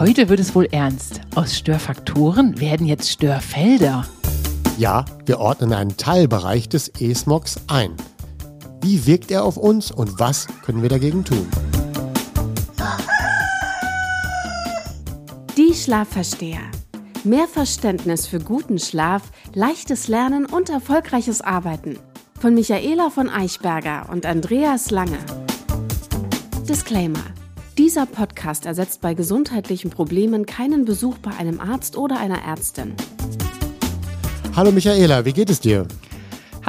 Heute wird es wohl ernst. Aus Störfaktoren werden jetzt Störfelder. Ja, wir ordnen einen Teilbereich des E-Smogs ein. Wie wirkt er auf uns und was können wir dagegen tun? Die Schlafversteher. Mehr Verständnis für guten Schlaf, leichtes Lernen und erfolgreiches Arbeiten. Von Michaela von Eichberger und Andreas Lange. Disclaimer. Dieser Podcast ersetzt bei gesundheitlichen Problemen keinen Besuch bei einem Arzt oder einer Ärztin. Hallo Michaela, wie geht es dir?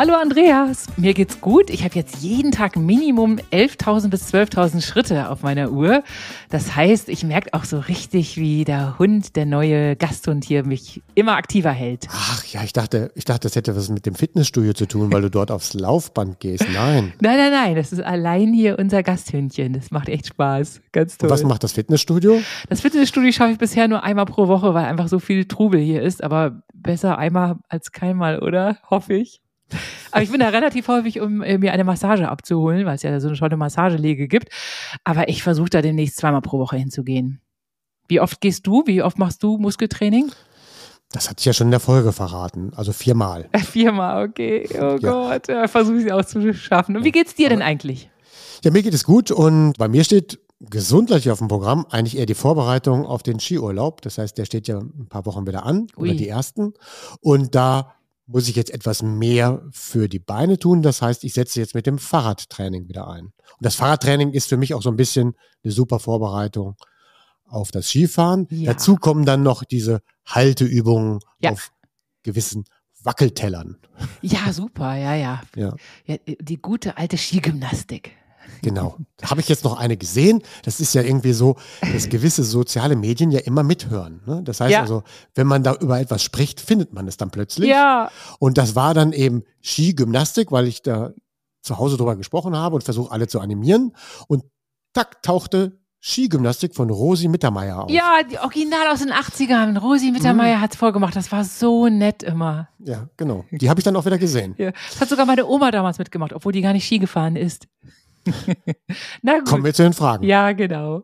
Hallo Andreas, mir geht's gut. Ich habe jetzt jeden Tag Minimum 11.000 bis 12.000 Schritte auf meiner Uhr. Das heißt, ich merke auch so richtig, wie der Hund, der neue Gasthund hier, mich immer aktiver hält. Ach ja, ich dachte, ich dachte, das hätte was mit dem Fitnessstudio zu tun, weil du dort aufs Laufband gehst. Nein. Nein, nein, nein, das ist allein hier unser Gasthündchen. Das macht echt Spaß. Ganz toll. Und was macht das Fitnessstudio? Das Fitnessstudio schaffe ich bisher nur einmal pro Woche, weil einfach so viel Trubel hier ist. Aber besser einmal als keinmal, oder? Hoffe ich. Aber ich bin da relativ häufig, um äh, mir eine Massage abzuholen, weil es ja so eine tolle Massagelege gibt. Aber ich versuche da demnächst zweimal pro Woche hinzugehen. Wie oft gehst du? Wie oft machst du Muskeltraining? Das hat sich ja schon in der Folge verraten. Also viermal. Viermal, okay. Oh ja. Gott, ja, versuche ich auch zu schaffen. Und wie geht's dir denn eigentlich? Ja, mir geht es gut und bei mir steht gesundheitlich auf dem Programm eigentlich eher die Vorbereitung auf den Skiurlaub. Das heißt, der steht ja ein paar Wochen wieder an Ui. oder die ersten. Und da muss ich jetzt etwas mehr für die Beine tun. Das heißt, ich setze jetzt mit dem Fahrradtraining wieder ein. Und das Fahrradtraining ist für mich auch so ein bisschen eine super Vorbereitung auf das Skifahren. Ja. Dazu kommen dann noch diese Halteübungen ja. auf gewissen Wackeltellern. Ja, super, ja, ja, ja. Die gute alte Skigymnastik. Genau. Da habe ich jetzt noch eine gesehen. Das ist ja irgendwie so, dass gewisse soziale Medien ja immer mithören. Ne? Das heißt ja. also, wenn man da über etwas spricht, findet man es dann plötzlich. Ja. Und das war dann eben Skigymnastik, weil ich da zu Hause drüber gesprochen habe und versuche alle zu animieren. Und tack, tauchte Skigymnastik von Rosi Mittermeier auf. Ja, die Original aus den 80ern. Rosi Mittermeier mhm. hat es vorgemacht. Das war so nett immer. Ja, genau. Die habe ich dann auch wieder gesehen. Ja. Das hat sogar meine Oma damals mitgemacht, obwohl die gar nicht Ski gefahren ist. Na gut. Kommen wir zu den Fragen. Ja, genau.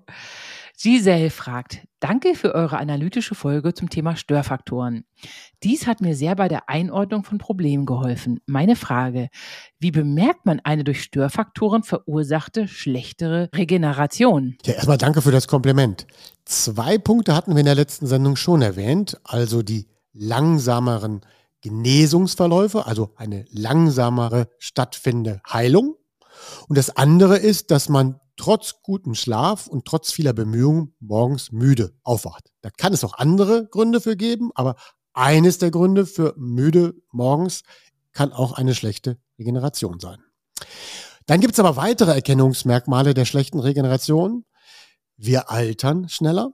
Giselle fragt, danke für eure analytische Folge zum Thema Störfaktoren. Dies hat mir sehr bei der Einordnung von Problemen geholfen. Meine Frage, wie bemerkt man eine durch Störfaktoren verursachte schlechtere Regeneration? Ja, erstmal danke für das Kompliment. Zwei Punkte hatten wir in der letzten Sendung schon erwähnt, also die langsameren Genesungsverläufe, also eine langsamere stattfindende Heilung und das andere ist, dass man trotz gutem Schlaf und trotz vieler Bemühungen morgens müde aufwacht. Da kann es auch andere Gründe für geben, aber eines der Gründe für müde morgens kann auch eine schlechte Regeneration sein. Dann gibt es aber weitere Erkennungsmerkmale der schlechten Regeneration. Wir altern schneller.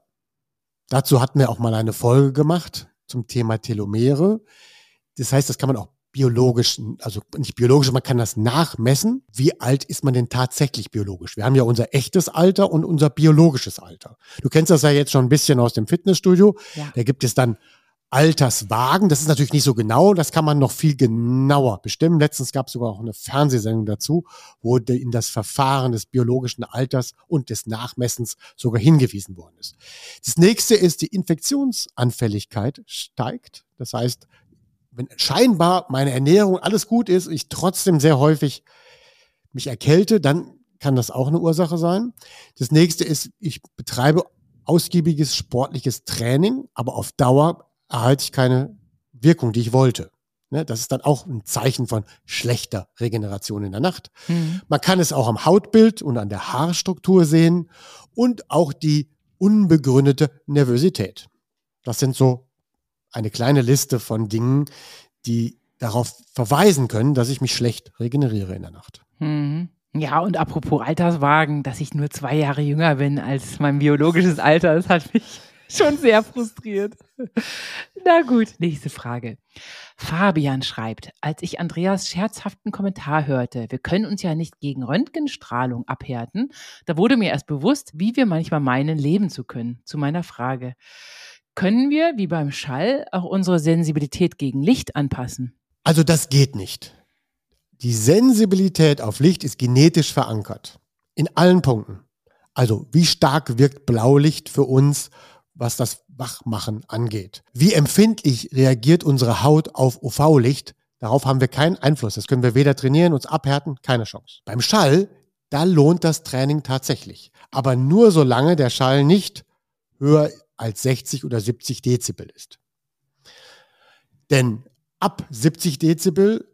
Dazu hatten wir auch mal eine Folge gemacht zum Thema Telomere. Das heißt, das kann man auch biologisch, also nicht biologisch, man kann das nachmessen. Wie alt ist man denn tatsächlich biologisch? Wir haben ja unser echtes Alter und unser biologisches Alter. Du kennst das ja jetzt schon ein bisschen aus dem Fitnessstudio. Ja. Da gibt es dann Alterswagen. Das ist natürlich nicht so genau, das kann man noch viel genauer bestimmen. Letztens gab es sogar auch eine Fernsehsendung dazu, wo in das Verfahren des biologischen Alters und des Nachmessens sogar hingewiesen worden ist. Das nächste ist, die Infektionsanfälligkeit steigt. Das heißt, wenn scheinbar meine Ernährung alles gut ist, ich trotzdem sehr häufig mich erkälte, dann kann das auch eine Ursache sein. Das nächste ist, ich betreibe ausgiebiges sportliches Training, aber auf Dauer erhalte ich keine Wirkung, die ich wollte. Ne, das ist dann auch ein Zeichen von schlechter Regeneration in der Nacht. Mhm. Man kann es auch am Hautbild und an der Haarstruktur sehen und auch die unbegründete Nervosität. Das sind so eine kleine Liste von Dingen, die darauf verweisen können, dass ich mich schlecht regeneriere in der Nacht. Mhm. Ja, und apropos Alterswagen, dass ich nur zwei Jahre jünger bin als mein biologisches Alter, das hat mich schon sehr frustriert. Na gut, nächste Frage. Fabian schreibt, als ich Andreas scherzhaften Kommentar hörte, wir können uns ja nicht gegen Röntgenstrahlung abhärten, da wurde mir erst bewusst, wie wir manchmal meinen, leben zu können. Zu meiner Frage können wir, wie beim Schall, auch unsere Sensibilität gegen Licht anpassen? Also das geht nicht. Die Sensibilität auf Licht ist genetisch verankert. In allen Punkten. Also wie stark wirkt Blaulicht für uns was das Wachmachen angeht. Wie empfindlich reagiert unsere Haut auf UV-Licht? Darauf haben wir keinen Einfluss. Das können wir weder trainieren, uns abhärten, keine Chance. Beim Schall, da lohnt das Training tatsächlich. Aber nur solange der Schall nicht höher als 60 oder 70 Dezibel ist. Denn ab 70 Dezibel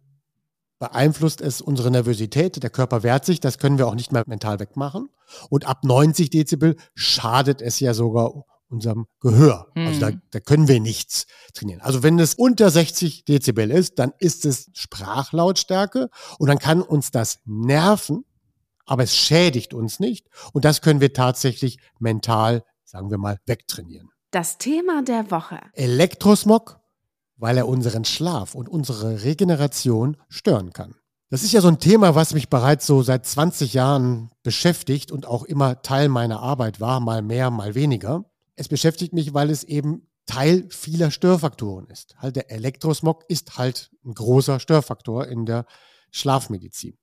beeinflusst es unsere Nervosität, der Körper wehrt sich, das können wir auch nicht mehr mental wegmachen. Und ab 90 Dezibel schadet es ja sogar unserem Gehör. Mhm. Also da, da können wir nichts trainieren. Also wenn es unter 60 Dezibel ist, dann ist es Sprachlautstärke und dann kann uns das nerven, aber es schädigt uns nicht. Und das können wir tatsächlich mental, sagen wir mal, wegtrainieren. Das Thema der Woche. Elektrosmog weil er unseren Schlaf und unsere Regeneration stören kann. Das ist ja so ein Thema, was mich bereits so seit 20 Jahren beschäftigt und auch immer Teil meiner Arbeit war, mal mehr, mal weniger. Es beschäftigt mich, weil es eben Teil vieler Störfaktoren ist. Halt der Elektrosmog ist halt ein großer Störfaktor in der Schlafmedizin.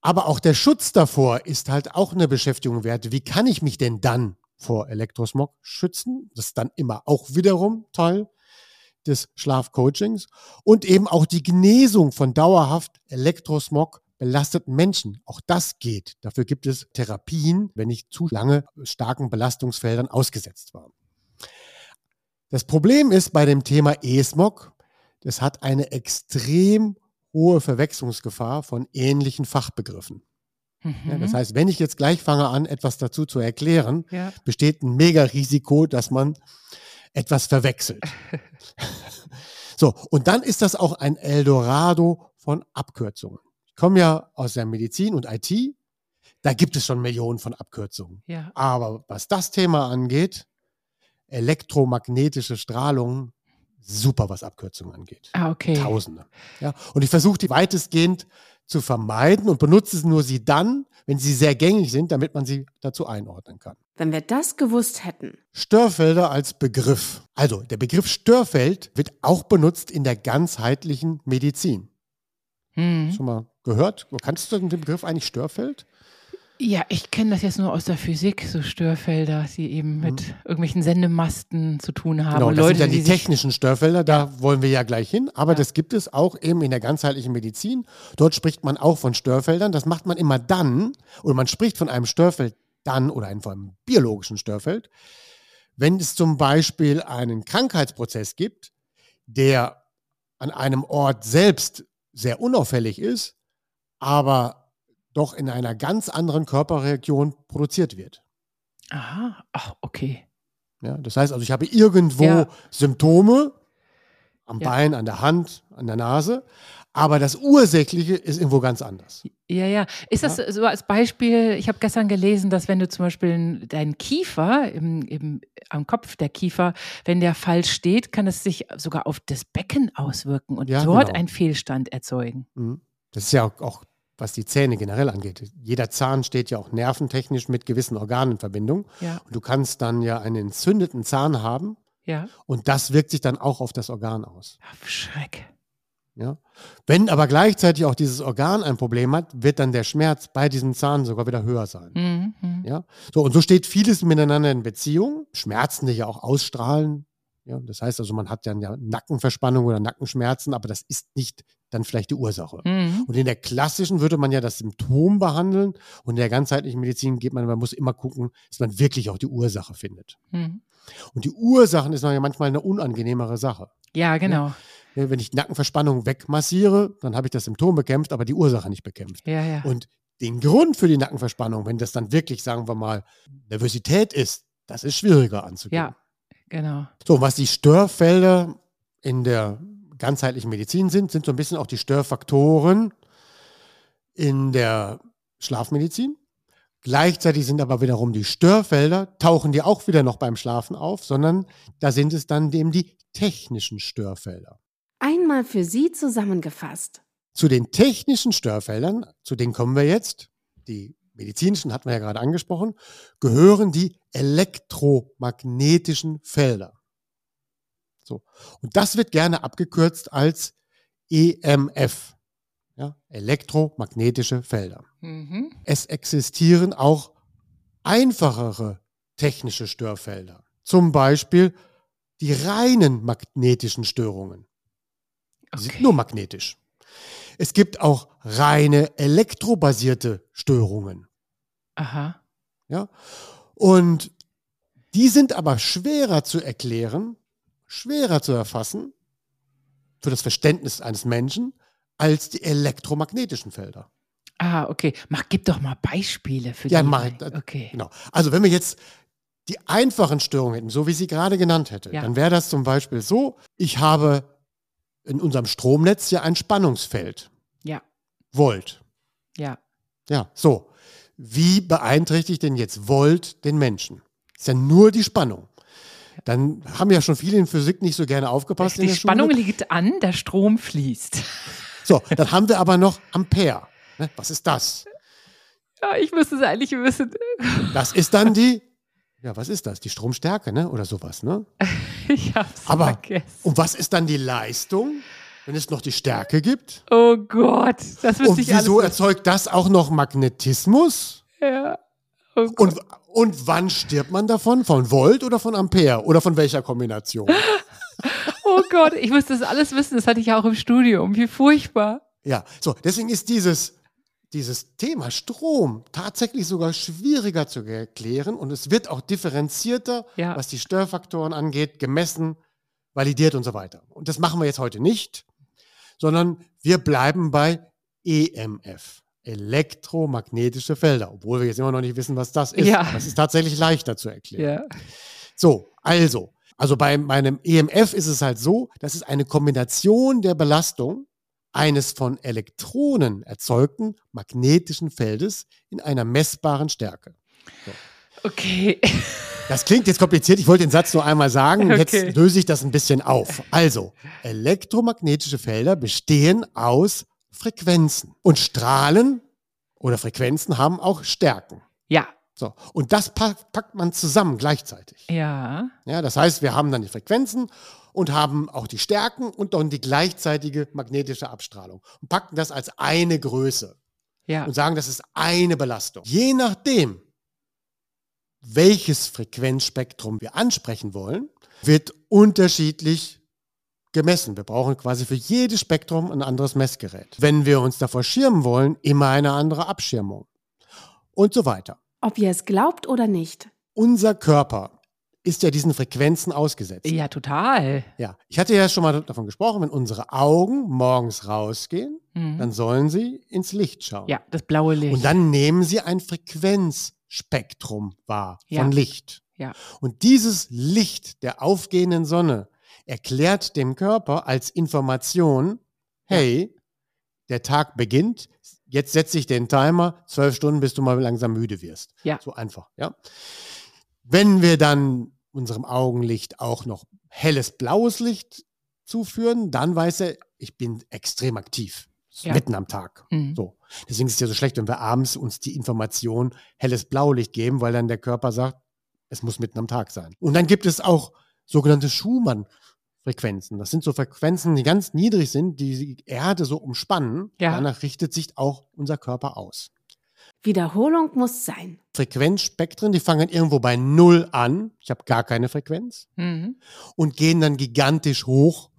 Aber auch der Schutz davor ist halt auch eine Beschäftigung wert. Wie kann ich mich denn dann vor Elektrosmog schützen? Das ist dann immer auch wiederum Teil des Schlafcoachings und eben auch die Genesung von dauerhaft Elektrosmog belasteten Menschen. Auch das geht. Dafür gibt es Therapien, wenn ich zu lange starken Belastungsfeldern ausgesetzt war. Das Problem ist bei dem Thema E-Smog, das hat eine extrem hohe Verwechslungsgefahr von ähnlichen Fachbegriffen. Mhm. Ja, das heißt, wenn ich jetzt gleich fange an, etwas dazu zu erklären, ja. besteht ein Mega-Risiko, dass man etwas verwechselt. so, und dann ist das auch ein Eldorado von Abkürzungen. Ich komme ja aus der Medizin und IT, da gibt es schon Millionen von Abkürzungen. Ja. Aber was das Thema angeht, elektromagnetische Strahlung, super, was Abkürzungen angeht. Ah, okay. Tausende. Ja, und ich versuche die weitestgehend zu vermeiden und benutze nur sie dann, wenn sie sehr gängig sind, damit man sie dazu einordnen kann. Wenn wir das gewusst hätten. Störfelder als Begriff. Also der Begriff Störfeld wird auch benutzt in der ganzheitlichen Medizin. Hm. Schon mal gehört? Kannst du den Begriff eigentlich Störfeld? Ja, ich kenne das jetzt nur aus der Physik, so Störfelder, die eben mit mhm. irgendwelchen Sendemasten zu tun haben. Genau, das Leute, sind ja die, die technischen Störfelder, da wollen wir ja gleich hin. Aber ja. das gibt es auch eben in der ganzheitlichen Medizin. Dort spricht man auch von Störfeldern. Das macht man immer dann, oder man spricht von einem Störfeld dann oder von einem biologischen Störfeld, wenn es zum Beispiel einen Krankheitsprozess gibt, der an einem Ort selbst sehr unauffällig ist, aber doch in einer ganz anderen Körperregion produziert wird. Aha, ach, okay. Ja, das heißt also, ich habe irgendwo ja. Symptome am ja. Bein, an der Hand, an der Nase, aber das Ursächliche ist irgendwo ganz anders. Ja, ja. Ist das so als Beispiel, ich habe gestern gelesen, dass wenn du zum Beispiel deinen Kiefer im, im, am Kopf der Kiefer, wenn der falsch steht, kann es sich sogar auf das Becken auswirken und ja, dort genau. einen Fehlstand erzeugen. Mhm. Das ist ja auch, auch was die Zähne generell angeht. Jeder Zahn steht ja auch nerventechnisch mit gewissen Organen in Verbindung. Ja. Und du kannst dann ja einen entzündeten Zahn haben. Ja. Und das wirkt sich dann auch auf das Organ aus. Ach, Schreck. Ja. Wenn aber gleichzeitig auch dieses Organ ein Problem hat, wird dann der Schmerz bei diesem Zahn sogar wieder höher sein. Mhm. Ja. So, und so steht vieles miteinander in Beziehung. Schmerzen, die ja auch ausstrahlen. Ja. Das heißt also, man hat dann ja Nackenverspannung oder Nackenschmerzen, aber das ist nicht dann vielleicht die Ursache. Mhm. Und in der klassischen würde man ja das Symptom behandeln und in der ganzheitlichen Medizin geht man, man muss immer gucken, dass man wirklich auch die Ursache findet. Mhm. Und die Ursachen ist ja manchmal eine unangenehmere Sache. Ja, genau. Ja, wenn ich Nackenverspannung wegmassiere, dann habe ich das Symptom bekämpft, aber die Ursache nicht bekämpft. Ja, ja. Und den Grund für die Nackenverspannung, wenn das dann wirklich, sagen wir mal, Nervosität ist, das ist schwieriger anzugehen. Ja, genau. So, was die Störfelder in der ganzheitlichen Medizin sind, sind so ein bisschen auch die Störfaktoren in der Schlafmedizin. Gleichzeitig sind aber wiederum die Störfelder, tauchen die auch wieder noch beim Schlafen auf, sondern da sind es dann eben die technischen Störfelder. Einmal für Sie zusammengefasst. Zu den technischen Störfeldern, zu denen kommen wir jetzt, die medizinischen hatten wir ja gerade angesprochen, gehören die elektromagnetischen Felder. So. Und das wird gerne abgekürzt als EMF. Ja, elektromagnetische Felder. Mhm. Es existieren auch einfachere technische Störfelder. zum Beispiel die reinen magnetischen Störungen. Die sind Okay. nur magnetisch. Es gibt auch reine elektrobasierte Störungen. Aha. Ja? Und die sind aber schwerer zu erklären, schwerer zu erfassen für das Verständnis eines Menschen als die elektromagnetischen Felder. Ah, okay. Mach, gib doch mal Beispiele für Ja, die. mach ich. Okay. Genau. Also wenn wir jetzt die einfachen Störungen hätten, so wie sie gerade genannt hätte, Ja. dann wäre das zum Beispiel so, ich habe in unserem Stromnetz ja ein Spannungsfeld, Ja, Volt. ja. Ja, so. Wie beeinträchtigt denn jetzt Volt den Menschen? Ist ja nur die Spannung. Dann haben ja schon viele in Physik nicht so gerne aufgepasst Die Spannung Schule. liegt an, der Strom fließt. So, dann haben wir aber noch Ampere. Ne? Was ist das? Ja, ich müsste es eigentlich wissen. Das ist dann die, ja, was ist das? Die Stromstärke, ne? Oder sowas, ne? Ich hab's Aber- vergessen. Und was ist dann die Leistung, wenn es noch die Stärke gibt? Oh Gott, das wüsste Und ich alles. wieso nicht. erzeugt das auch noch Magnetismus? Ja. Oh. Und, und wann stirbt man davon? Von Volt oder von Ampere? Oder von welcher Kombination? oh Gott, ich müsste das alles wissen. Das hatte ich ja auch im Studium. Wie furchtbar. Ja, so, deswegen ist dieses, dieses Thema Strom tatsächlich sogar schwieriger zu erklären und es wird auch differenzierter, Ja. was die Störfaktoren angeht, gemessen, validiert und so weiter. Und das machen wir jetzt heute nicht, sondern wir bleiben bei EMF, elektromagnetische Felder, obwohl wir jetzt immer noch nicht wissen, was das ist. Ja. Es ist tatsächlich leichter zu erklären. Ja. So, also, also bei meinem EMF ist es halt so, das ist eine Kombination der Belastung eines von Elektronen erzeugten magnetischen Feldes in einer messbaren Stärke. Okay. Das klingt jetzt kompliziert, ich wollte den Satz nur einmal sagen, Okay. jetzt löse ich das ein bisschen auf. Also, elektromagnetische Felder bestehen aus Frequenzen und Strahlen oder Frequenzen haben auch Stärken. Ja. So, und das pack, packt man zusammen gleichzeitig. Ja. Ja, das heißt, wir haben dann die Frequenzen und haben auch die Stärken und dann die gleichzeitige magnetische Abstrahlung und packen das als eine Größe Ja. und sagen, das ist eine Belastung. Je nachdem, welches Frequenzspektrum wir ansprechen wollen, wird unterschiedlich gemessen. Wir brauchen quasi für jedes Spektrum ein anderes Messgerät. Wenn wir uns davor schirmen wollen, immer eine andere Abschirmung und so weiter. Ob ihr es glaubt oder nicht. Unser Körper ist ja diesen Frequenzen ausgesetzt. Ja, total. Ja, ich hatte ja schon mal davon gesprochen, wenn unsere Augen morgens rausgehen, Mhm. dann sollen sie ins Licht schauen. Ja, das blaue Licht. Und dann nehmen sie ein Frequenzspektrum wahr Ja. von Licht. Ja. Und dieses Licht der aufgehenden Sonne erklärt dem Körper als Information, hey, der Tag beginnt, jetzt setze ich den Timer, zwölf Stunden, bis du mal langsam müde wirst. Ja. So einfach, ja. Wenn wir dann unserem Augenlicht auch noch helles blaues Licht zuführen, dann weiß er, ich bin extrem aktiv. Ja. Mitten am Tag. Mhm. So. Deswegen ist es ja so schlecht, wenn wir abends uns die Information helles Blaulicht geben, weil dann der Körper sagt, es muss mitten am Tag sein. Und dann gibt es auch sogenannte Schumann-Frequenzen. Das sind so Frequenzen, die ganz niedrig sind, die die Erde so umspannen. Ja. Danach richtet sich auch unser Körper aus. Wiederholung muss sein. Frequenzspektren, die fangen irgendwo bei Null an. Ich habe gar keine Frequenz. Mhm. Und gehen dann gigantisch hoch.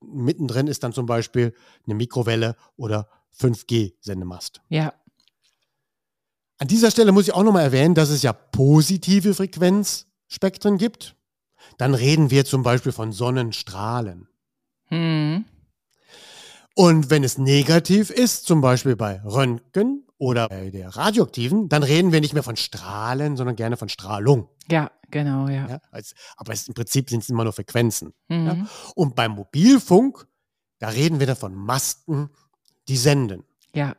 Mittendrin ist dann zum Beispiel eine Mikrowelle oder 5G-Sendemast. Ja. An dieser Stelle muss ich auch nochmal erwähnen, dass es ja positive Frequenzspektren gibt. Dann reden wir zum Beispiel von Sonnenstrahlen. Mhm. Und wenn es negativ ist, zum Beispiel bei Röntgen oder bei der radioaktiven, dann reden wir nicht mehr von Strahlen, sondern gerne von Strahlung. Ja, genau, ja. Ja, als, aber es, im Prinzip sind es immer nur Frequenzen. Mhm. Ja. Und beim Mobilfunk, da reden wir dann von Masten, die senden. Ja,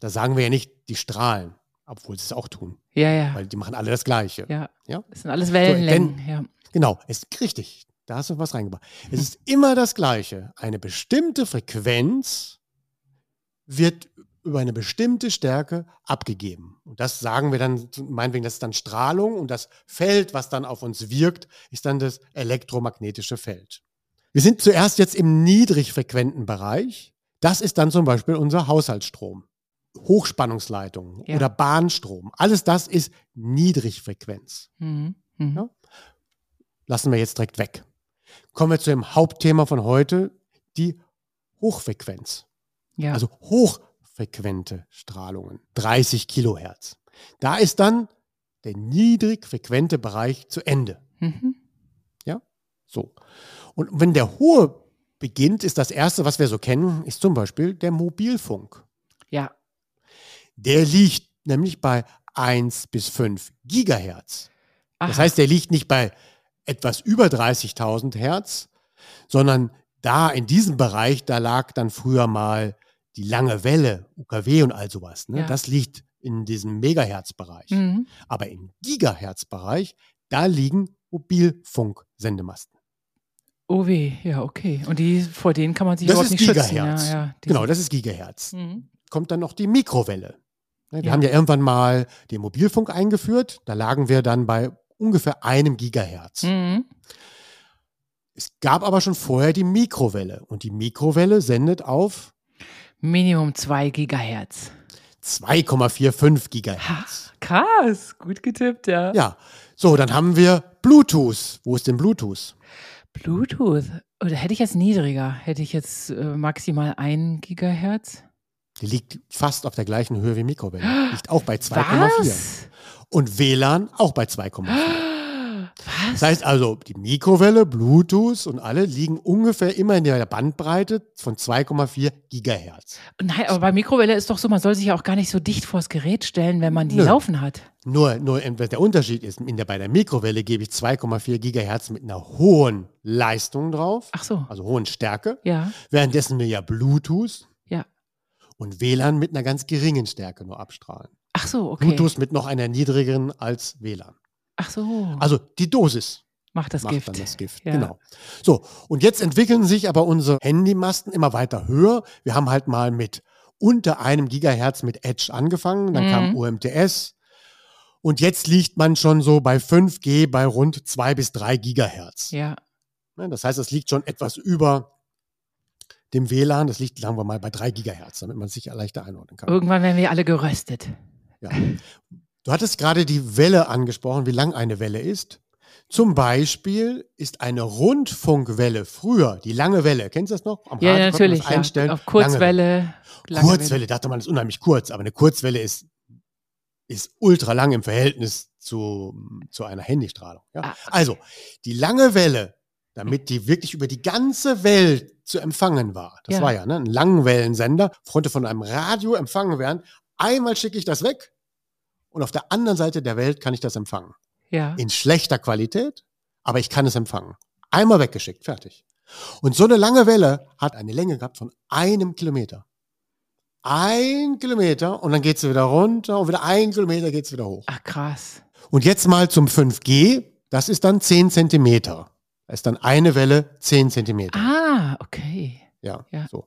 Da sagen wir ja nicht die Strahlen, obwohl sie es auch tun, ja, ja. weil die machen alle das Gleiche. Ja, Ja? das sind alles Wellenlängen. ja. Genau, es ist richtig. Da hast du was reingebracht. Es ist immer das Gleiche. Eine bestimmte Frequenz wird über eine bestimmte Stärke abgegeben. Und das sagen wir dann, meinetwegen, das ist dann Strahlung und das Feld, was dann auf uns wirkt, ist dann das elektromagnetische Feld. Wir sind zuerst jetzt im niedrigfrequenten Bereich. Das ist dann zum Beispiel unser Haushaltsstrom. Hochspannungsleitungen Ja. oder Bahnstrom. Alles das ist Niedrigfrequenz. Mhm. Mhm. Ja. lassen wir jetzt direkt weg. Kommen wir zu dem Hauptthema von heute, die Hochfrequenz. Ja. Also hochfrequente Strahlungen, 30 Kilohertz. Da ist dann der niedrigfrequente Bereich zu Ende. mhm. So. Und wenn der hohe beginnt, ist das erste, was wir so kennen, ist zum Beispiel der Mobilfunk. ja. Der liegt nämlich bei 1 bis 5 Gigahertz. Das Aha. heißt, der liegt nicht bei etwas über 30.000 Hertz, sondern da in diesem Bereich, da lag dann früher mal die lange Welle, UKW und all sowas. Ne? Ja. Das liegt in diesem Megahertz-Bereich. Mhm. Aber im Gigahertz-Bereich, da liegen Mobilfunksendemasten. Oh weh, ja, okay. Und die, vor denen kann man sich Das überhaupt nicht schützen. Gigahertz. Ja, ja, die Genau, das ist Gigahertz. Mhm. Kommt dann noch die Mikrowelle. Ne, Wir Ja. haben ja irgendwann mal den Mobilfunk eingeführt. Da lagen wir dann bei ungefähr einem Gigahertz. Mhm. Es gab aber schon vorher die Mikrowelle. Und die Mikrowelle sendet auf Minimum 2 Gigahertz. 2,45 Gigahertz. Krass, gut getippt, ja. Ja, so, dann haben wir Bluetooth. Wo ist denn Bluetooth? Bluetooth. Oder hätte ich jetzt niedriger? Hätte ich jetzt äh, maximal 1 Gigahertz? Die liegt fast auf der gleichen Höhe wie Mikrowelle. Liegt auch bei 2,4. Was? Und WLAN auch bei 2,4. Was? Das heißt also, die Mikrowelle, Bluetooth und alle liegen ungefähr immer in der Bandbreite von 2,4 Gigahertz. Nein, aber bei Mikrowelle ist doch so, man soll sich ja auch gar nicht so dicht vors Gerät stellen, wenn man die Nö. laufen hat. Nur, nur der Unterschied ist, in der, bei der Mikrowelle gebe ich 2,4 Gigahertz mit einer hohen Leistung drauf, Ach so. also hohen Stärke, Ja, währenddessen wir ja Bluetooth. Und WLAN mit einer ganz geringen Stärke nur abstrahlen. Ach so, okay. Bluetooth mit noch einer niedrigeren als WLAN. Ach so. Also die Dosis macht das macht Gift. dann das Gift. Ja. Genau. So, und jetzt entwickeln sich aber unsere Handymasten immer weiter höher. Wir haben halt mal mit unter einem Gigahertz mit Edge angefangen, dann kam Mhm. UMTS und jetzt liegt man schon so bei 5G bei rund 2 bis 3 Gigahertz. Ja. Ne, Das heißt, es liegt schon etwas über dem WLAN. Das liegt, sagen wir mal, bei 3 Gigahertz, damit man es sich leichter einordnen kann. Irgendwann werden wir alle geröstet. Ja. Du hattest gerade die Welle angesprochen, wie lang eine Welle ist. Zum Beispiel ist eine Rundfunkwelle früher, die lange Welle, kennst du das noch? Am Ja, Radio natürlich. Ja. Einstellen. Auf Kurzwelle. lange Kurzwelle, dachte man, ist unheimlich kurz, aber eine Kurzwelle ist, ist ultra lang im Verhältnis zu, zu einer Handystrahlung. Ja? Ah. Also, die lange Welle, damit die wirklich über die ganze Welt zu empfangen war, das Ja. war ja ne, ein Langwellensender, konnte von einem Radio empfangen werden. Einmal schicke ich das weg und auf der anderen Seite der Welt kann ich das empfangen. Ja. In schlechter Qualität, aber ich kann es empfangen. Einmal weggeschickt, fertig. Und so eine lange Welle hat eine Länge gehabt von einem Kilometer. Ein Kilometer und dann geht sie wieder runter und wieder ein Kilometer geht es wieder hoch. Ach, krass. Und jetzt mal zum 5G, das ist dann 10 Zentimeter. Da ist dann eine Welle 10 Zentimeter. Ah, okay. Ja, Ja. so.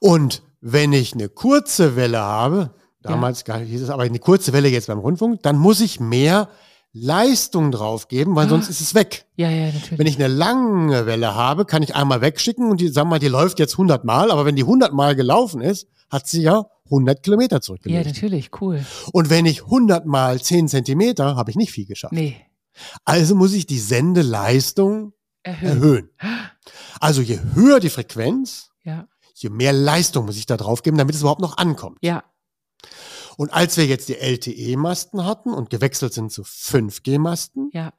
Und wenn ich eine kurze Welle habe, damals gar- hieß es aber eine kurze Welle jetzt beim Rundfunk, dann muss ich mehr Leistung draufgeben, weil Ah. sonst ist es weg. Ja, ja, natürlich. Wenn ich eine lange Welle habe, kann ich einmal wegschicken und die, sagen wir mal, die läuft jetzt 100 Mal, aber wenn die 100 Mal gelaufen ist, hat sie ja 100 Kilometer ja, zurückgelegt. natürlich, cool. und wenn ich 100 Mal 10 Zentimeter, habe ich nicht viel geschafft. Nee. Also muss ich die Sendeleistung Erhöhen. erhöhen. Also je höher die Frequenz, Ja. je mehr Leistung muss ich da drauf geben, damit es überhaupt noch ankommt. Ja. Und als wir jetzt die LTE-Masten hatten und gewechselt sind zu 5G-Masten, Ja.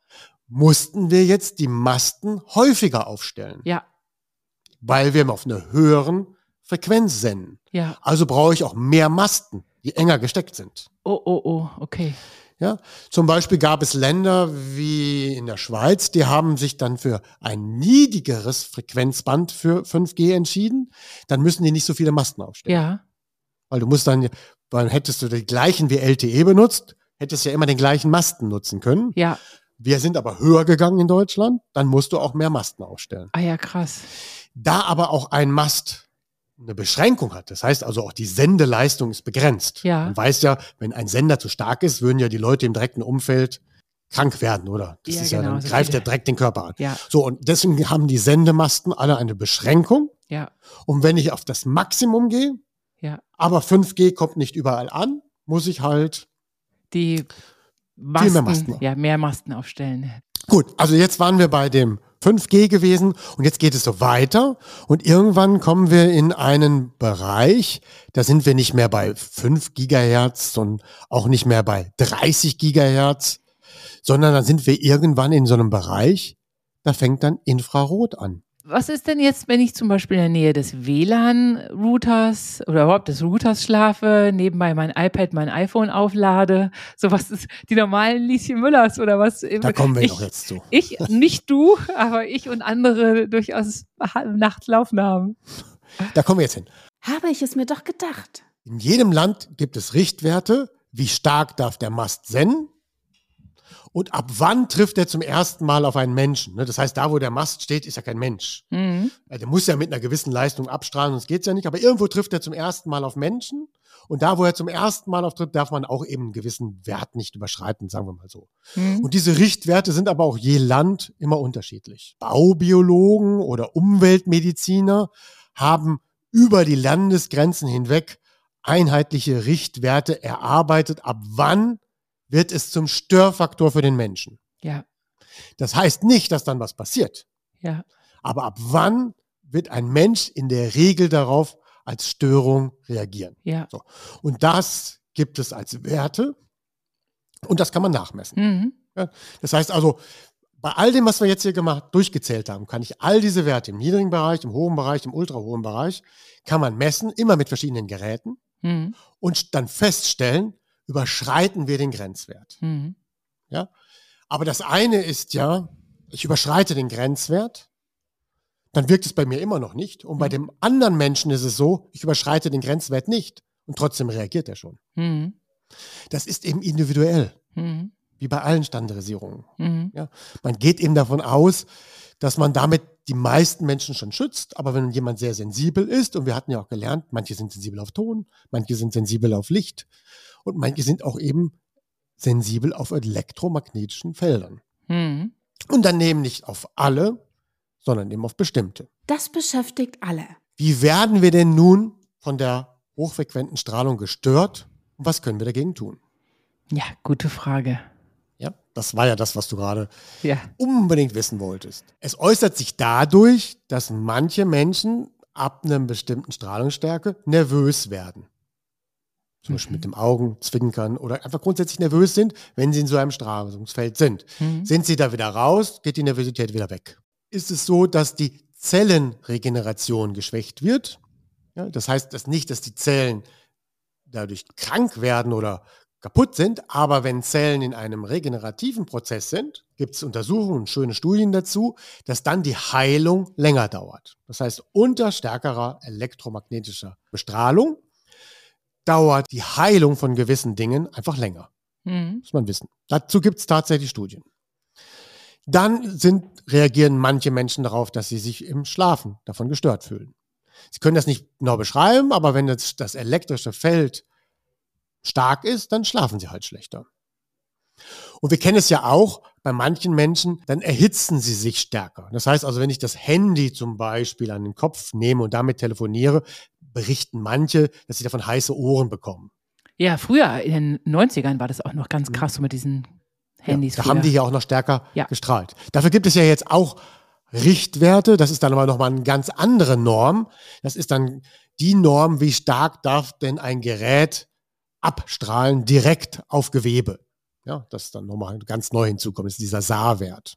mussten wir jetzt die Masten häufiger aufstellen, Ja. weil wir auf einer höheren Frequenz senden. Ja. Also brauche ich auch mehr Masten, die enger gesteckt sind. Oh, oh, oh, okay. Ja, zum Beispiel gab es Länder wie in der Schweiz, die haben sich dann für ein niedrigeres Frequenzband für 5G entschieden. Dann müssen die nicht so viele Masten aufstellen. Ja. Weil du musst dann, dann hättest du die gleichen wie LTE benutzt, hättest ja immer den gleichen Masten nutzen können. Ja. Wir sind aber höher gegangen in Deutschland, dann musst du auch mehr Masten aufstellen. Ah ja, krass. Da aber auch ein Mast eine Beschränkung hat, das heißt also auch die Sendeleistung ist begrenzt. Ja. Man weiß ja, wenn ein Sender zu stark ist, würden ja die Leute im direkten Umfeld krank werden, oder? Das Ja, ist ja, genau, dann so greift der direkt den Körper an. Ja. So, und deswegen haben die Sendemasten alle eine Beschränkung. Ja. Und wenn ich auf das Maximum gehe, Ja. aber 5G kommt nicht überall an, muss ich halt Die Masten, mehr Masten. Ja, mehr Masten aufstellen. Gut, also jetzt waren wir bei dem 5G gewesen und jetzt geht es so weiter und irgendwann kommen wir in einen Bereich, da sind wir nicht mehr bei 5 Gigahertz und auch nicht mehr bei 30 Gigahertz, sondern dann sind wir irgendwann in so einem Bereich, da fängt dann Infrarot an was ist denn jetzt, wenn ich zum Beispiel in der Nähe des WLAN-Routers oder überhaupt des Routers schlafe, nebenbei mein iPad, mein iPhone auflade? So was ist die normalen Lieschen Müllers oder was? Da kommen wir ich, noch jetzt zu. Ich, nicht du, aber ich und andere durchaus nachts laufen haben. Da kommen wir jetzt hin. Habe ich es mir doch gedacht. In jedem Land gibt es Richtwerte, wie stark darf der Mast senden und ab wann trifft er zum ersten Mal auf einen Menschen? Ne? Das heißt, da, wo der Mast steht, ist ja kein Mensch. Mhm. Der muss ja mit einer gewissen Leistung abstrahlen, sonst geht's ja nicht. Aber irgendwo trifft er zum ersten Mal auf Menschen. Und da, wo er zum ersten Mal auftritt, darf man auch eben einen gewissen Wert nicht überschreiten, sagen wir mal so. Mhm. Und diese Richtwerte sind aber auch je Land immer unterschiedlich. Baubiologen oder Umweltmediziner haben über die Landesgrenzen hinweg einheitliche Richtwerte erarbeitet, ab wann wird es zum Störfaktor für den Menschen. Ja. Das heißt nicht, dass dann was passiert. Ja. Aber ab wann wird ein Mensch in der Regel darauf als Störung reagieren? Ja. So. Und das gibt es als Werte und das kann man nachmessen. Mhm. Ja. Das heißt also, bei all dem, was wir jetzt hier gemacht, durchgezählt haben, kann ich all diese Werte im niedrigen Bereich, im hohen Bereich, im ultrahohen Bereich, kann man messen, immer mit verschiedenen Geräten mhm. und dann feststellen, überschreiten wir den Grenzwert. Mhm. Ja? Aber das eine ist ja, ich überschreite den Grenzwert, dann wirkt es bei mir immer noch nicht. Und bei mhm. dem anderen Menschen ist es so, ich überschreite den Grenzwert nicht und trotzdem reagiert er schon. Mhm. Das ist eben individuell, mhm. wie bei allen Standardisierungen. Mhm. Ja? Man geht eben davon aus, dass man damit die meisten Menschen schon schützt. Aber wenn jemand sehr sensibel ist, und wir hatten ja auch gelernt, manche sind sensibel auf Ton, manche sind sensibel auf Licht, und manche sind auch eben sensibel auf elektromagnetischen Feldern. Mhm. Und dann nehmen nicht auf alle, sondern eben auf bestimmte. Das beschäftigt alle. Wie werden wir denn nun von der hochfrequenten Strahlung gestört und was können wir dagegen tun? Ja, gute Frage. Das war ja das, was du gerade ja. unbedingt wissen wolltest. Es äußert sich dadurch, dass manche Menschen ab einer bestimmten Strahlungsstärke nervös werden zum Beispiel mit dem Augen zwinkern oder einfach grundsätzlich nervös sind, wenn sie in so einem Strahlungsfeld sind. Mhm. Sind sie da wieder raus, geht die Nervosität wieder weg. Ist es so, dass die Zellenregeneration geschwächt wird? Ja, das heißt das nicht, dass die Zellen dadurch krank werden oder kaputt sind, aber wenn Zellen in einem regenerativen Prozess sind, gibt es Untersuchungen und schöne Studien dazu, dass dann die Heilung länger dauert. Das heißt, unter stärkerer elektromagnetischer Bestrahlung dauert die Heilung von gewissen Dingen einfach länger. Mhm. Muss man wissen. Dazu gibt es tatsächlich Studien. Dann sind, reagieren manche Menschen darauf, dass sie sich im Schlafen davon gestört fühlen. Sie können das nicht genau beschreiben, aber wenn das, das elektrische Feld stark ist, dann schlafen sie halt schlechter. Und wir kennen es ja auch bei manchen Menschen, dann erhitzen sie sich stärker. Das heißt also, wenn ich das Handy zum Beispiel an den Kopf nehme und damit telefoniere, berichten manche, dass sie davon heiße Ohren bekommen. Ja, früher in den 90ern war das auch noch ganz mhm. krass so mit diesen Handys. Ja, da haben die ja auch noch stärker ja. gestrahlt. Dafür gibt es ja jetzt auch Richtwerte. Das ist dann aber nochmal eine ganz andere Norm. Das ist dann die Norm, wie stark darf denn ein Gerät abstrahlen direkt auf Gewebe. Ja, das dann nochmal ganz neu hinzukommt, ist dieser SAR-Wert.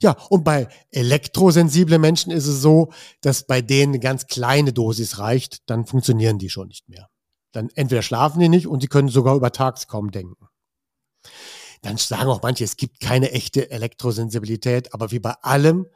Ja, und bei elektrosensiblen Menschen ist es so, dass bei denen eine ganz kleine Dosis reicht, dann funktionieren die schon nicht mehr. Dann entweder schlafen die nicht und sie können sogar über Tags kaum denken. Dann sagen auch manche, es gibt keine echte Elektrosensibilität, aber wie bei allem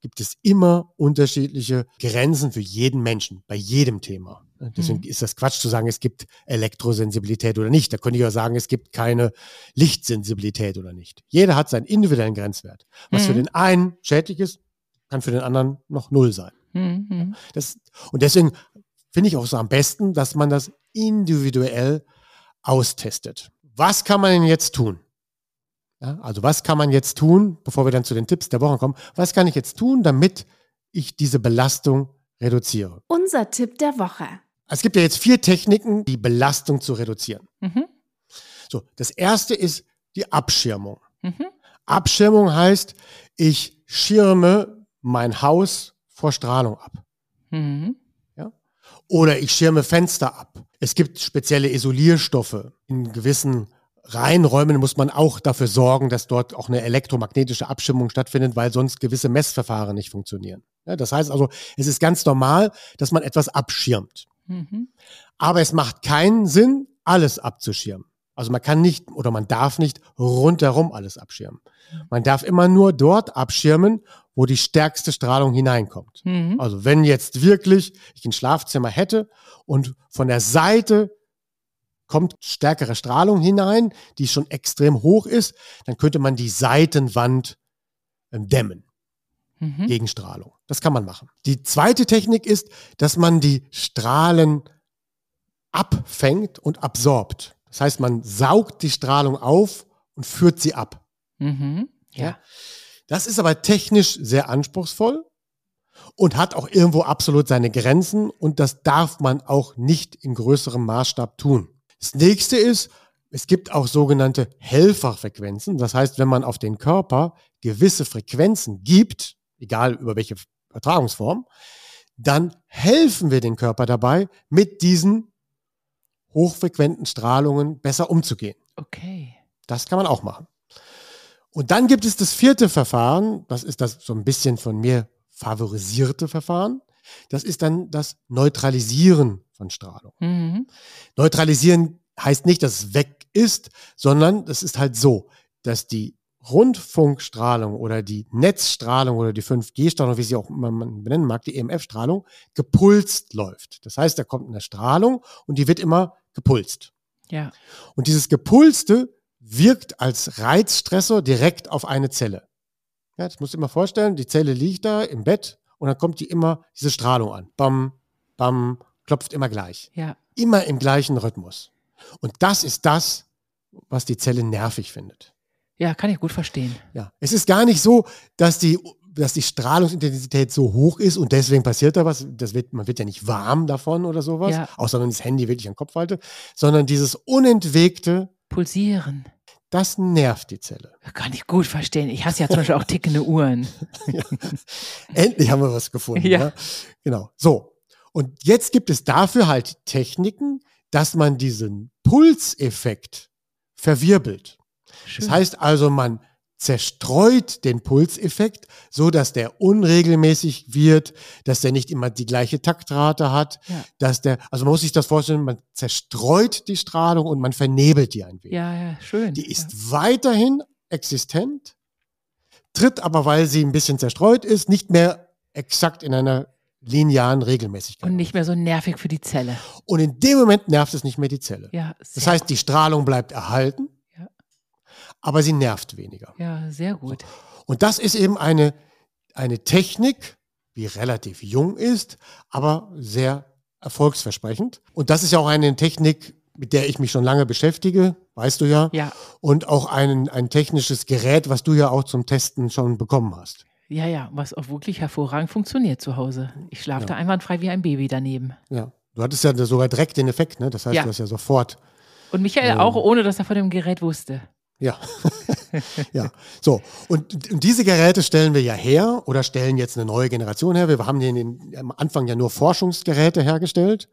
gibt es immer unterschiedliche Grenzen für jeden Menschen, bei jedem Thema. Deswegen mhm. ist das Quatsch zu sagen, es gibt Elektrosensibilität oder nicht. Da könnte ich auch sagen, es gibt keine Lichtsensibilität oder nicht. Jeder hat seinen individuellen Grenzwert. Was mhm. für den einen schädlich ist, kann für den anderen noch null sein. Mhm. Das, und deswegen finde ich auch so am besten, dass man das individuell austestet. Was kann man denn jetzt tun? Ja, also was kann man jetzt tun, bevor wir dann zu den Tipps der Woche kommen? Was kann ich jetzt tun, damit ich diese Belastung reduziere? Unser Tipp der Woche. Es gibt ja jetzt vier Techniken, die Belastung zu reduzieren. Mhm. So, das erste ist die Abschirmung. Mhm. Abschirmung heißt, ich schirme mein Haus vor Strahlung ab. Mhm. Oder ich schirme Fenster ab. Es gibt spezielle Isolierstoffe. In gewissen Reinräumen muss man auch dafür sorgen, dass dort auch eine elektromagnetische Abschirmung stattfindet, weil sonst gewisse Messverfahren nicht funktionieren. Ja, das heißt also, es ist ganz normal, dass man etwas abschirmt. Mhm. Aber es macht keinen Sinn, alles abzuschirmen. Also man kann nicht oder man darf nicht rundherum alles abschirmen. Man darf immer nur dort abschirmen, wo die stärkste Strahlung hineinkommt. Mhm. Also wenn jetzt wirklich ich ein Schlafzimmer hätte und von der Seite kommt stärkere Strahlung hinein, die schon extrem hoch ist, dann könnte man die Seitenwand ähm, dämmen Mhm. gegen Strahlung. Das kann man machen. Die zweite Technik ist, dass man die Strahlen abfängt und absorbt. Das heißt, man saugt die Strahlung auf und führt sie ab. Mhm. Ja. Das ist aber technisch sehr anspruchsvoll und hat auch irgendwo absolut seine Grenzen und das darf man auch nicht in größerem Maßstab tun. Das nächste ist, es gibt auch sogenannte Helferfrequenzen. Das heißt, wenn man auf den Körper gewisse Frequenzen gibt, egal über welche Übertragungsform, dann helfen wir den Körper dabei, mit diesen hochfrequenten Strahlungen besser umzugehen. Okay. Das kann man auch machen. Und dann gibt es das vierte Verfahren, das ist das so ein bisschen von mir favorisierte Verfahren. Das ist dann das Neutralisieren von Strahlung. Mhm. Neutralisieren heißt nicht, dass es weg ist, sondern es ist halt so, dass die Rundfunkstrahlung oder die Netzstrahlung oder die 5G-Strahlung, wie sie auch man benennen mag, die EMF-Strahlung, gepulst läuft. Das heißt, da kommt eine Strahlung und die wird immer gepulst. Ja. Und dieses Gepulste wirkt als Reizstressor direkt auf eine Zelle. Ja, das musst du immer vorstellen, die Zelle liegt da im Bett und dann kommt die immer diese Strahlung an. Bam, bam, klopft immer gleich. Ja. Immer im gleichen Rhythmus. Und das ist das, was die Zelle nervig findet. Ja, kann ich gut verstehen. Ja. Es ist gar nicht so, dass die, dass die Strahlungsintensität so hoch ist und deswegen passiert da was. Das wird, man wird ja nicht warm davon oder sowas, Ja. außer wenn ich das Handy wirklich an den Kopf halte, sondern dieses unentwegte, Pulsieren. das nervt die Zelle. Kann ich gut verstehen. Ich hasse ja zum Beispiel auch tickende Uhren. Endlich haben wir was gefunden. Ja. Ja. Genau. So. Und jetzt gibt es dafür halt Techniken, dass man diesen Pulseffekt verwirbelt. Schön. Das heißt also, man zerstreut den Pulseffekt, so dass der unregelmäßig wird, dass der nicht immer die gleiche Taktrate hat, Ja. dass der, also man muss sich das vorstellen, man zerstreut die Strahlung und man vernebelt die ein wenig. ja, ja, schön. Die ist weiterhin existent, tritt aber, weil sie ein bisschen zerstreut ist, nicht mehr exakt in einer linearen ja. Regelmäßigkeit. Und nicht mehr so nervig für die Zelle. Und in dem Moment nervt es nicht mehr die Zelle. Ja, Das heißt, die Strahlung bleibt erhalten, Ja. Aber sie nervt weniger. ja, sehr gut. Und das ist eben eine, eine Technik, die relativ jung ist, aber sehr erfolgsversprechend. Und das ist ja auch eine Technik, mit der ich mich schon lange beschäftige, weißt du ja. Ja, Und auch ein, ein technisches Gerät, was du ja auch zum Testen schon bekommen hast. ja, ja, was auch wirklich hervorragend funktioniert zu Hause. Ich schlafe Ja. da einwandfrei wie ein Baby daneben. Ja. Du hattest ja sogar direkt den Effekt, ne? Das heißt, Ja. du hast ja sofort. Und Michael Ähm. auch, ohne dass er von dem Gerät wusste. Ja. ja. So. Und, und diese Geräte stellen wir ja her oder stellen jetzt eine neue Generation her. Wir haben den, am Anfang ja nur Forschungsgeräte hergestellt.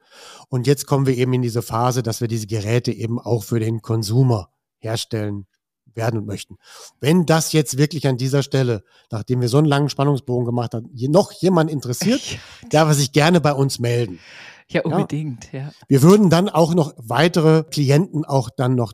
Und jetzt kommen wir eben in diese Phase, dass wir diese Geräte eben auch für den Konsumer herstellen werden und möchten. Wenn das jetzt wirklich an dieser Stelle, nachdem wir so einen langen Spannungsbogen gemacht haben, noch jemand interessiert, darf er sich gerne bei uns melden. Ja, unbedingt, ja. Wir würden dann auch noch weitere Klienten auch dann noch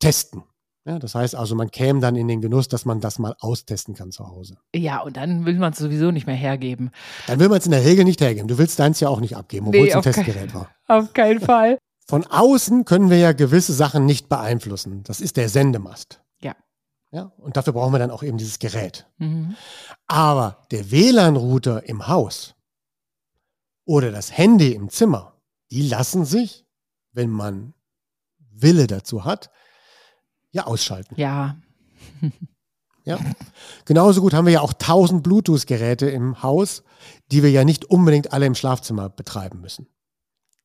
testen. Ja, das heißt also, man käme dann in den Genuss, dass man das mal austesten kann zu Hause. Ja, und dann will man es sowieso nicht mehr hergeben. Dann will man es in der Regel nicht hergeben. Du willst deins ja auch nicht abgeben, obwohl Nee, es ein Testgerät war. Auf keinen Fall. Von außen können wir ja gewisse Sachen nicht beeinflussen. Das ist der Sendemast. Ja. Ja, und dafür brauchen wir dann auch eben dieses Gerät. Mhm. Aber der WLAN-Router im Haus oder das Handy im Zimmer, die lassen sich, wenn man Wille dazu hat, ja ausschalten. Ja, Ja. Genauso gut haben wir ja auch 1000 Bluetooth-Geräte im Haus, die wir ja nicht unbedingt alle im Schlafzimmer betreiben müssen.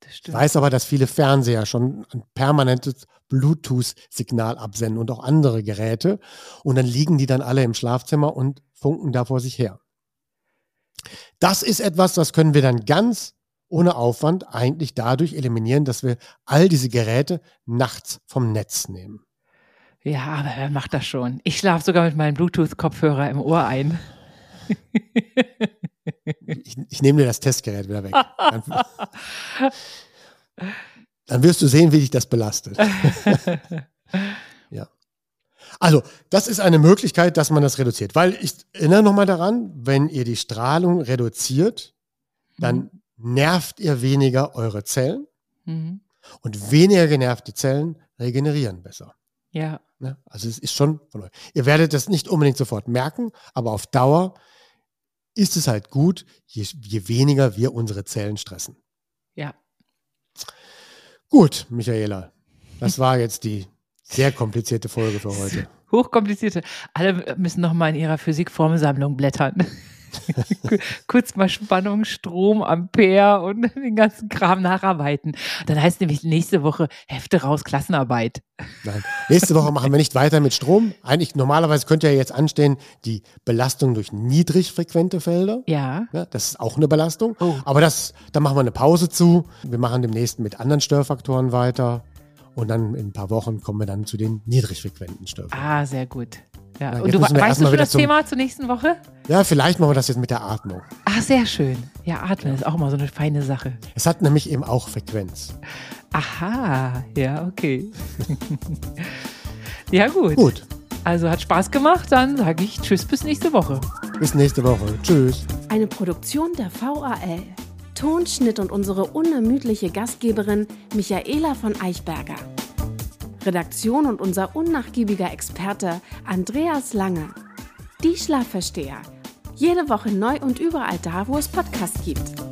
das Ich weiß aber, dass viele Fernseher schon ein permanentes Bluetooth-Signal absenden und auch andere Geräte. Und dann liegen die dann alle im Schlafzimmer und funken da vor sich her. Das ist etwas, das können wir dann ganz ohne Aufwand eigentlich dadurch eliminieren, dass wir all diese Geräte nachts vom Netz nehmen. Ja, aber wer macht das schon? Ich schlafe sogar mit meinem Bluetooth-Kopfhörer im Ohr ein. Ich, ich nehme dir das Testgerät wieder weg. Dann, dann wirst du sehen, wie dich das belastet. ja. Also, das ist eine Möglichkeit, dass man das reduziert. Weil ich erinnere nochmal daran, wenn ihr die Strahlung reduziert, dann nervt ihr weniger eure Zellen Mhm. und weniger genervte Zellen regenerieren besser. Ja, Ne? Also es ist schon von euch. Ihr werdet das nicht unbedingt sofort merken, aber auf Dauer ist es halt gut, je, je weniger wir unsere Zellen stressen. ja. Gut, Michaela, das war jetzt die sehr komplizierte Folge für heute. Hochkomplizierte. Alle müssen noch mal in ihrer Physikformelsammlung blättern. Kurz mal Spannung, Strom, Ampere und den ganzen Kram nacharbeiten. Dann heißt nämlich nächste Woche Hefte raus, Klassenarbeit. Nein. Nächste Woche machen wir nicht weiter mit Strom. Eigentlich normalerweise könnte ja jetzt anstehen die Belastung durch niedrigfrequente Felder. Ja. Ja, das ist auch eine Belastung. Oh. Aber das, da machen wir eine Pause zu. Wir machen demnächst mit anderen Störfaktoren weiter. Und dann in ein paar Wochen kommen wir dann zu den niedrigfrequenten Störfaktoren. Ah, sehr gut. Ja. Ja, und du weißt du mal schon das zum- Thema zur nächsten Woche? Ja, vielleicht machen wir das jetzt mit der Atmung. Ah, sehr schön. Ja, atmen ist auch mal so eine feine Sache. Es hat nämlich eben auch Frequenz. Aha, ja, okay. ja, gut. Gut, Also hat Spaß gemacht, dann sage ich Tschüss bis nächste Woche. bis nächste Woche. Tschüss. Eine Produktion der VAL. Tonschnitt und unsere unermüdliche Gastgeberin Michaela von Eichberger. Redaktion und unser unnachgiebiger Experte Andreas Lange. Die Schlafversteher. Jede Woche neu und überall da, wo es Podcasts gibt.